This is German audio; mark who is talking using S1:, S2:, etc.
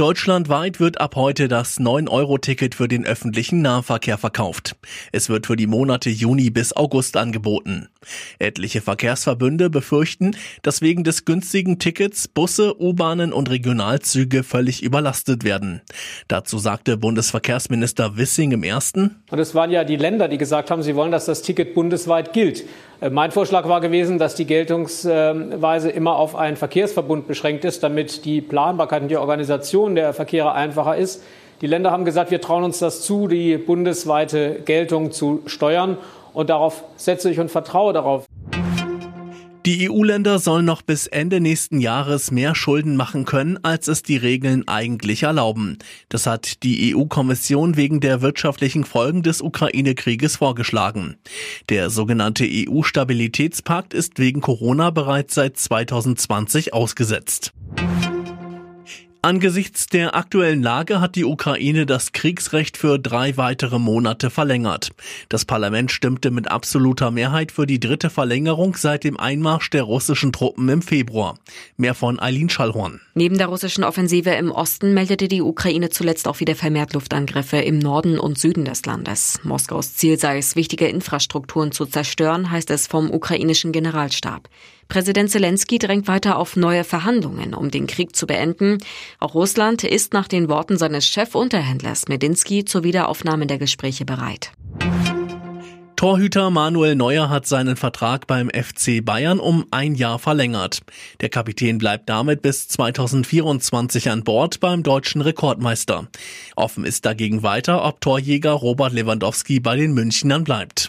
S1: Deutschlandweit wird ab heute das 9-Euro-Ticket für den öffentlichen Nahverkehr verkauft. Es wird für die Monate Juni bis August angeboten. Etliche Verkehrsverbünde befürchten, dass wegen des günstigen Tickets Busse, U-Bahnen und Regionalzüge völlig überlastet werden. Dazu sagte Bundesverkehrsminister Wissing im ersten.
S2: Und es waren ja die Länder, die gesagt haben, sie wollen, dass das Ticket bundesweit gilt. Äh, mein Vorschlag war gewesen, dass die Geltungsweise immer auf einen Verkehrsverbund beschränkt ist, damit die Planbarkeit und die Organisation der Verkehre einfacher ist. Die Länder haben gesagt, wir trauen uns das zu, die bundesweite Geltung zu steuern. Und darauf setze ich und vertraue darauf.
S1: Die EU-Länder sollen noch bis Ende nächsten Jahres mehr Schulden machen können, als es die Regeln eigentlich erlauben. Das hat die EU-Kommission wegen der wirtschaftlichen Folgen des Ukraine-Krieges vorgeschlagen. Der sogenannte EU-Stabilitätspakt ist wegen Corona bereits seit 2020 ausgesetzt. Angesichts der aktuellen Lage hat die Ukraine das Kriegsrecht für drei weitere Monate verlängert. Das Parlament stimmte mit absoluter Mehrheit für die dritte Verlängerung seit dem Einmarsch der russischen Truppen im Februar. Mehr von Eileen Schallhorn.
S3: Neben der russischen Offensive im Osten meldete die Ukraine zuletzt auch wieder vermehrt Luftangriffe im Norden und Süden des Landes. Moskaus Ziel sei es, wichtige Infrastrukturen zu zerstören, heißt es vom ukrainischen Generalstab. Präsident Zelensky drängt weiter auf neue Verhandlungen, um den Krieg zu beenden. Auch Russland ist nach den Worten seines Chefunterhändlers Medinsky zur Wiederaufnahme der Gespräche bereit.
S1: Torhüter Manuel Neuer hat seinen Vertrag beim FC Bayern um ein Jahr verlängert. Der Kapitän bleibt damit bis 2024 an Bord beim deutschen Rekordmeister. Offen ist dagegen weiter, ob Torjäger Robert Lewandowski bei den Münchnern bleibt.